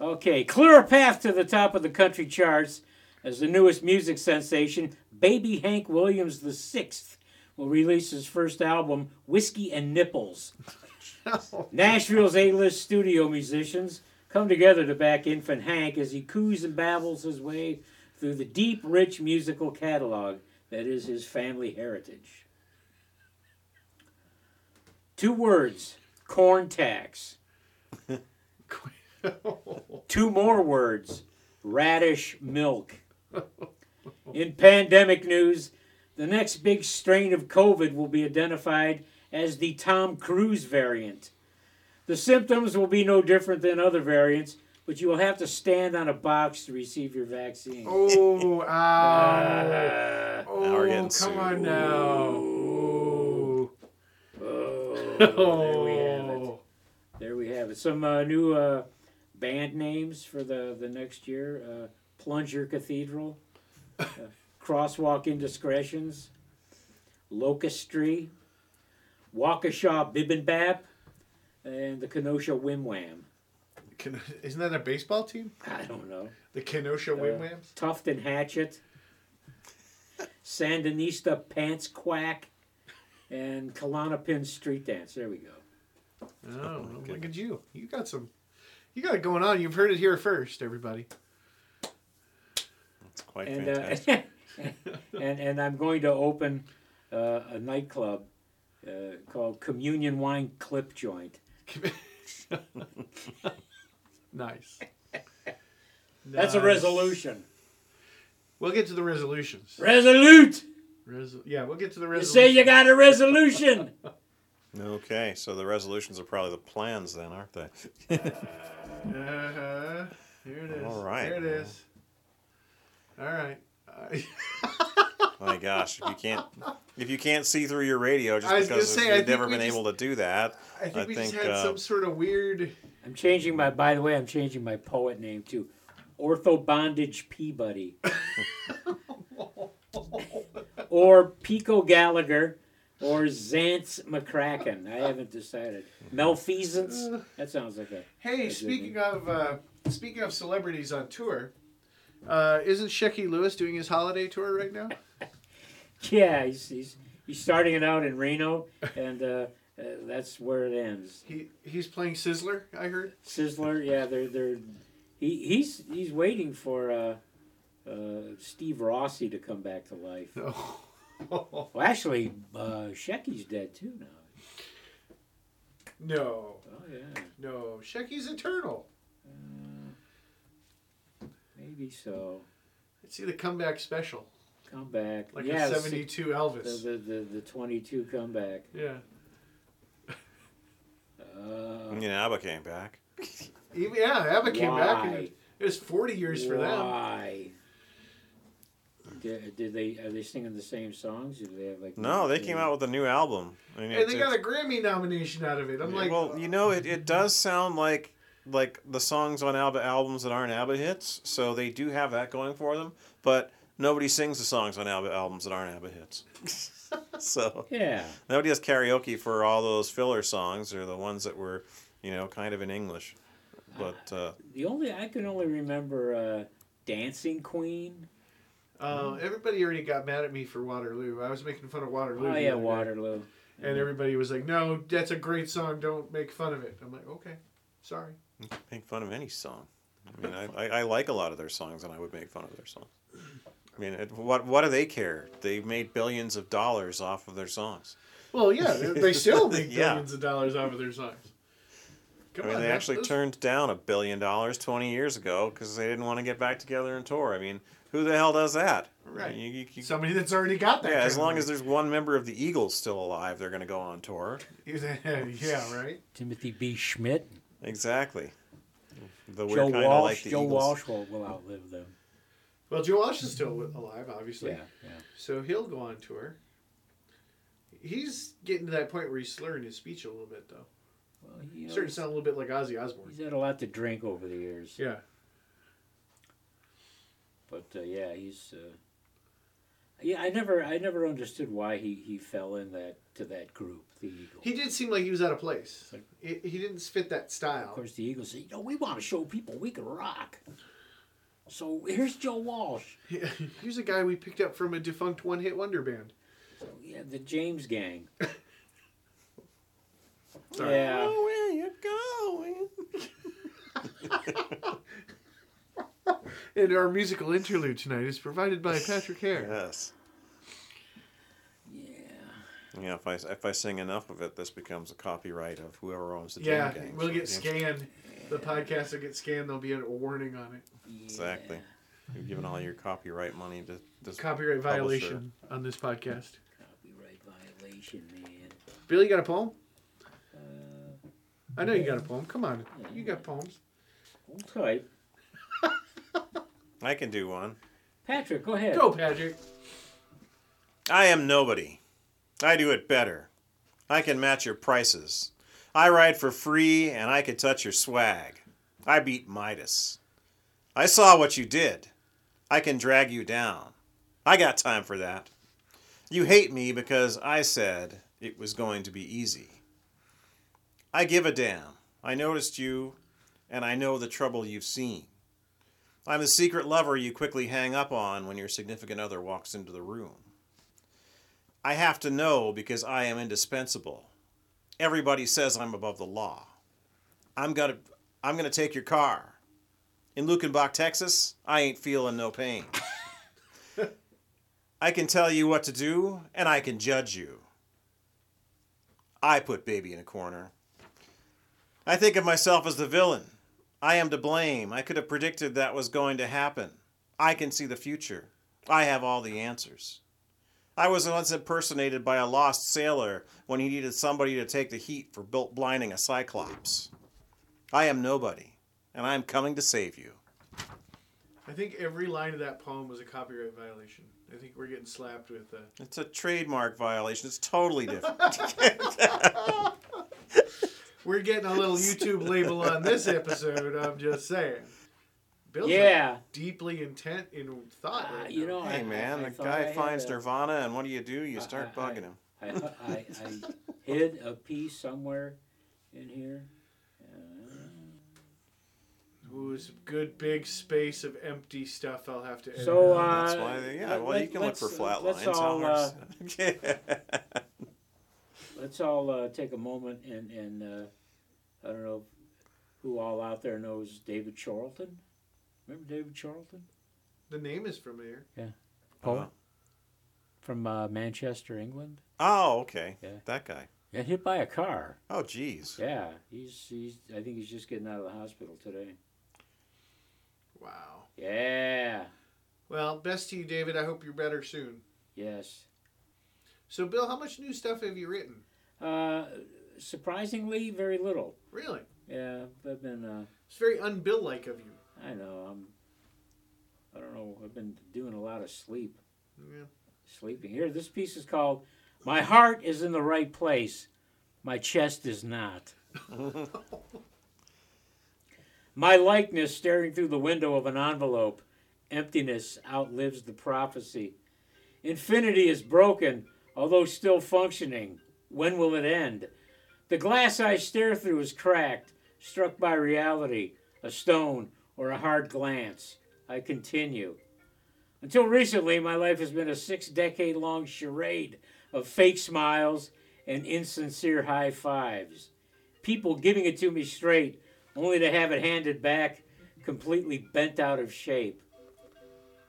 Okay, clear a path to the top of the country charts as the newest music sensation, Baby Hank Williams VI, will release his first album, Whiskey and Nipples. Nashville's A-list studio musicians come together to back infant Hank as he coos and babbles his way through the deep, rich musical catalog that is his family heritage. Two words, corn tax. Two more words, radish milk. In pandemic news, the next big strain of COVID will be identified as the Tom Cruise variant. The symptoms will be no different than other variants, but you will have to stand on a box to receive your vaccine. Oh, ow. Ah. oh, Now we're come sued. on now. Ooh. Oh, there we have it. Oh. There we have it. Some uh, new uh, band names for the, the next year uh, Plunger Cathedral, uh, Crosswalk Indiscretions, Locustry, Waukesha Bibimbap, and the Kenosha Whim Wham. Can, isn't that a baseball team? I don't know. The Kenosha Uh, Whim Whams? Tuft and Hatchet, Sandinista Pants Quack, and Kalanapin Street Dance. There we go. Oh, look at you. You got some. You got it going on. You've heard it here first, everybody. It's quite and fantastic. uh, and and I'm going to open uh, a nightclub uh, called Communion Wine Clip Joint. Nice. That's a resolution. We'll get to the resolutions. Resolute. Resol- yeah, we'll get to the You resolutions. say you got a resolution. Okay, so the resolutions are probably the plans then, aren't they? Uh-huh. Here it is. All right. There it is. All right. I- My gosh, if you can't if you can't see through your radio just I was gonna because say, you've think never been just- able to do that, I think I we think, just had uh, some sort of weird. I'm changing my. By the way, I'm changing my poet name to Ortho Bondage Peabody. or Pico Gallagher, or Zance McCracken. I haven't decided. Malfeasance. That sounds like a. Hey, good speaking of uh, speaking of celebrities on tour, uh, isn't Shecky Lewis doing his holiday tour right now? Yeah, he's he's, he's starting it out in Reno, and uh, uh, that's where it ends. He he's playing Sizzler. I heard. Sizzler, yeah, they're they're he, he's he's waiting for uh, uh, Steve Rossi to come back to life. Oh. Well, actually, uh, Shecky's dead too now. no, Oh yeah, no, Shecky's eternal. maybe so. Let's see the comeback special, Comeback. like yeah, a '72 the, Elvis. the the the twenty two comeback. Yeah. Uh, you know, Abba came back. Yeah, Abba came back, and it, it was 40 years for them. Why? Did, did they are they singing the same songs? Or do they have like No, they came out with a new album. I mean, And it's- they got a Grammy nomination out of it. I'm like, well, you know, it, it does sound like like the songs on ABBA albums that aren't ABBA hits, so they do have that going for them. But nobody sings the songs on ABBA albums that aren't ABBA hits. so Yeah, nobody has karaoke for all those filler songs or the ones that were, you know, kind of in English. But uh, the only I can only remember uh, Dancing Queen. Uh, everybody already got mad at me for Waterloo. I was making fun of Waterloo. Oh yeah, other day. Waterloo. And everybody was like, no, that's a great song. Don't make fun of it. I'm like, okay, sorry. make fun of any song. I mean, I, I, I like a lot of their songs, and I would make fun of their songs. I mean, it, what what do they care? They made billions of dollars off of their songs. Well, yeah, they, they still make Yeah. billions of dollars off of their songs. Come I mean, on, they actually Those- turned down a billion dollars 20 years ago because they didn't want to get back together and tour. I mean, who the hell does that? Right. You- you- you- somebody that's already got that. yeah, as long as there's one member of the Eagles still alive, they're going to go on tour. yeah, right. Timothy B. Schmit. Exactly. Though we're Joe kind of Walsh. like the Joe Eagles. Walsh will, will outlive them. Well, Joe Walsh is still alive, obviously. Yeah, yeah. So he'll go on tour. He's getting to that point where he's slurring his speech a little bit, though. He, He's starting to sound a little bit like Ozzy Osbourne. he's had a lot to drink over the years. Yeah. But uh, yeah, he's. Uh, Yeah, I never, I never understood why he, he fell in that to that group, the Eagles. He did seem like he was out of place. Like, He, he didn't fit that style. Of course, the Eagles said, "You know, we want to show people we can rock." So here's Joe Walsh. Here's a guy we picked up from a defunct one hit wonder band. So yeah, the James Gang. Sorry. Yeah. Oh, where you going? And our musical interlude tonight is provided by Patrick Hare. Yes. Yeah. Yeah, if I if I sing enough of it, this becomes a copyright of whoever owns the Yeah, Jam Gang. we'll So get yeah, scanned. The podcast will get scanned. There'll be a warning on it. Exactly. You're giving all your copyright money to this. Copyright Publisher. violation on this podcast. Copyright violation, man. Billy, you got a poem? I know you got a poem. Come on, you got poems. hold tight. I can do one. Patrick, go ahead. Go, Patrick. I am nobody. I do it better. I can match your prices. I ride for free and I can touch your swag. I beat Midas. I saw what you did. I can drag you down. I got time for that. You hate me because I said it was going to be easy. I give a damn. I noticed you and I know the trouble you've seen. I'm the secret lover you quickly hang up on when your significant other walks into the room. I have to know because I am indispensable. Everybody says I'm above the law. I'm gonna I'm gonna take your car. In Luckenbach, Texas, I ain't feeling no pain. I can tell you what to do, and I can judge you. I put baby in a corner. I think of myself as the villain. I am to blame. I could have predicted that was going to happen. I can see the future. I have all the answers. I was once impersonated by a lost sailor when he needed somebody to take the heat for built blinding a cyclops. I am nobody, and I am coming to save you. I think every line of that poem was a copyright violation. I think we're getting slapped with. Uh... It's a trademark violation. It's totally different. We're getting a little YouTube label on this episode. I'm just saying. Bill's like, Yeah. deeply intent in thought. Uh, right you know, hey I- man, I- I the thought I guy finds a- Nirvana, and what do you do? You start I- bugging him. I, I, I hid a piece somewhere in here. Uh, Ooh, it's a good big space of empty stuff. I'll have to. Edit So, out. uh, That's why, they, yeah. let- well, you can look for let's- flat let's lines. all, uh, hard- let's all uh, take a moment and, and uh, I don't know who all out there knows David Charlton. Remember David Charlton? the name is familiar. Yeah. Poet from uh, Manchester, England. Oh, okay. Yeah. That guy. Got hit by a car. Oh, geez. Yeah, he's he's. I think he's just getting out of the hospital today. Wow. Yeah. Well, best to you, David. I hope you're better soon. Yes. So, Bill, how much new stuff have you written? Uh, surprisingly, very little. Really? Yeah, I've been. Uh, It's very un-Bill-like of you. I know. I'm. I don't know. I've been doing a lot of sleep. Yeah. Sleeping. Here, this piece is called "My Heart Is in the Right Place, My Chest Is Not." My likeness staring through the window of an envelope. Emptiness outlives the prophecy. Infinity is broken, although still functioning. When will it end? The glass I stare through is cracked, struck by reality, a stone, or a hard glance. I continue. Until recently, my life has been a six decade long charade of fake smiles and insincere high fives. People giving it to me straight, only to have it handed back completely bent out of shape.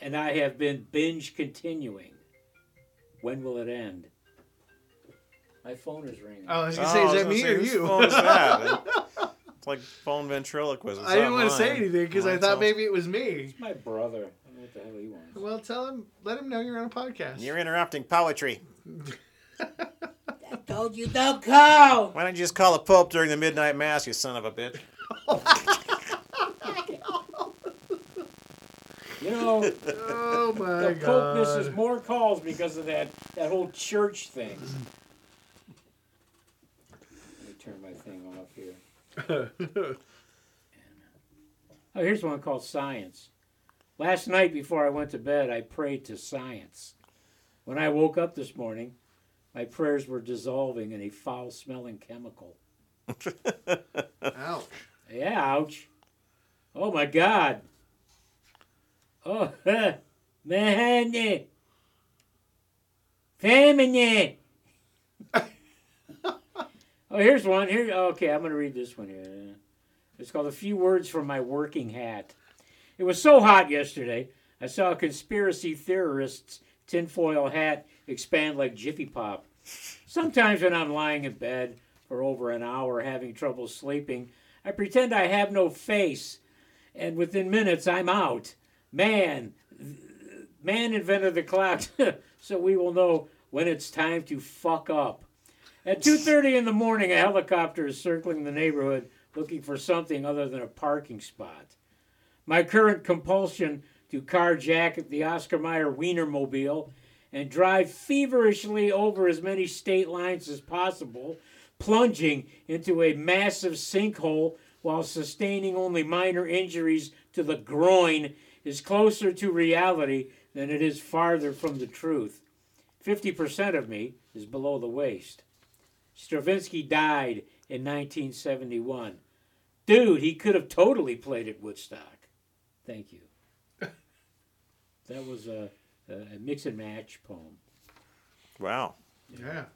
And I have been binge continuing. When will it end? My phone is ringing. Oh, I was Oh, gonna say, I is that me say, or you? phone is that? it's like phone ventriloquism. It's I didn't want to say anything because I thought maybe it was me. It's my brother. I don't know what the hell he wants. Well, tell him, let him know you're on a podcast. You're interrupting poetry. I told you don't call! Why don't you just call the Pope during the midnight mass, you son of a bitch? You know, oh my the Pope misses more calls because of that, that whole church thing. Turn my thing off here. Uh, oh, here's one called Science. Last night before I went to bed, I prayed to science. When I woke up this morning, my prayers were dissolving in a foul smelling chemical. Ouch. Yeah, ouch. Oh my God. Oh, man. Feminine. oh, here's one. Here. Okay, I'm going to read this one here. It's called A Few Words from My Working Hat. It was so hot yesterday, I saw a conspiracy theorist's tinfoil hat expand like Jiffy Pop. Sometimes when I'm lying in bed for over an hour having trouble sleeping, I pretend I have no face, and within minutes I'm out. Man, man invented the clock, so we will know when it's time to fuck up. At 2:30 in the morning, a helicopter is circling the neighborhood looking for something other than a parking spot. My current compulsion to carjack the Oscar Mayer Wienermobile and drive feverishly over as many state lines as possible, plunging into a massive sinkhole while sustaining only minor injuries to the groin is closer to reality than it is farther from the truth. 50% of me is below the waist. Stravinsky died in 1971. Dude, he could have totally played at Woodstock. Thank you. that was a, a mix and match poem. Wow. Yeah.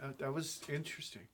That, that was interesting.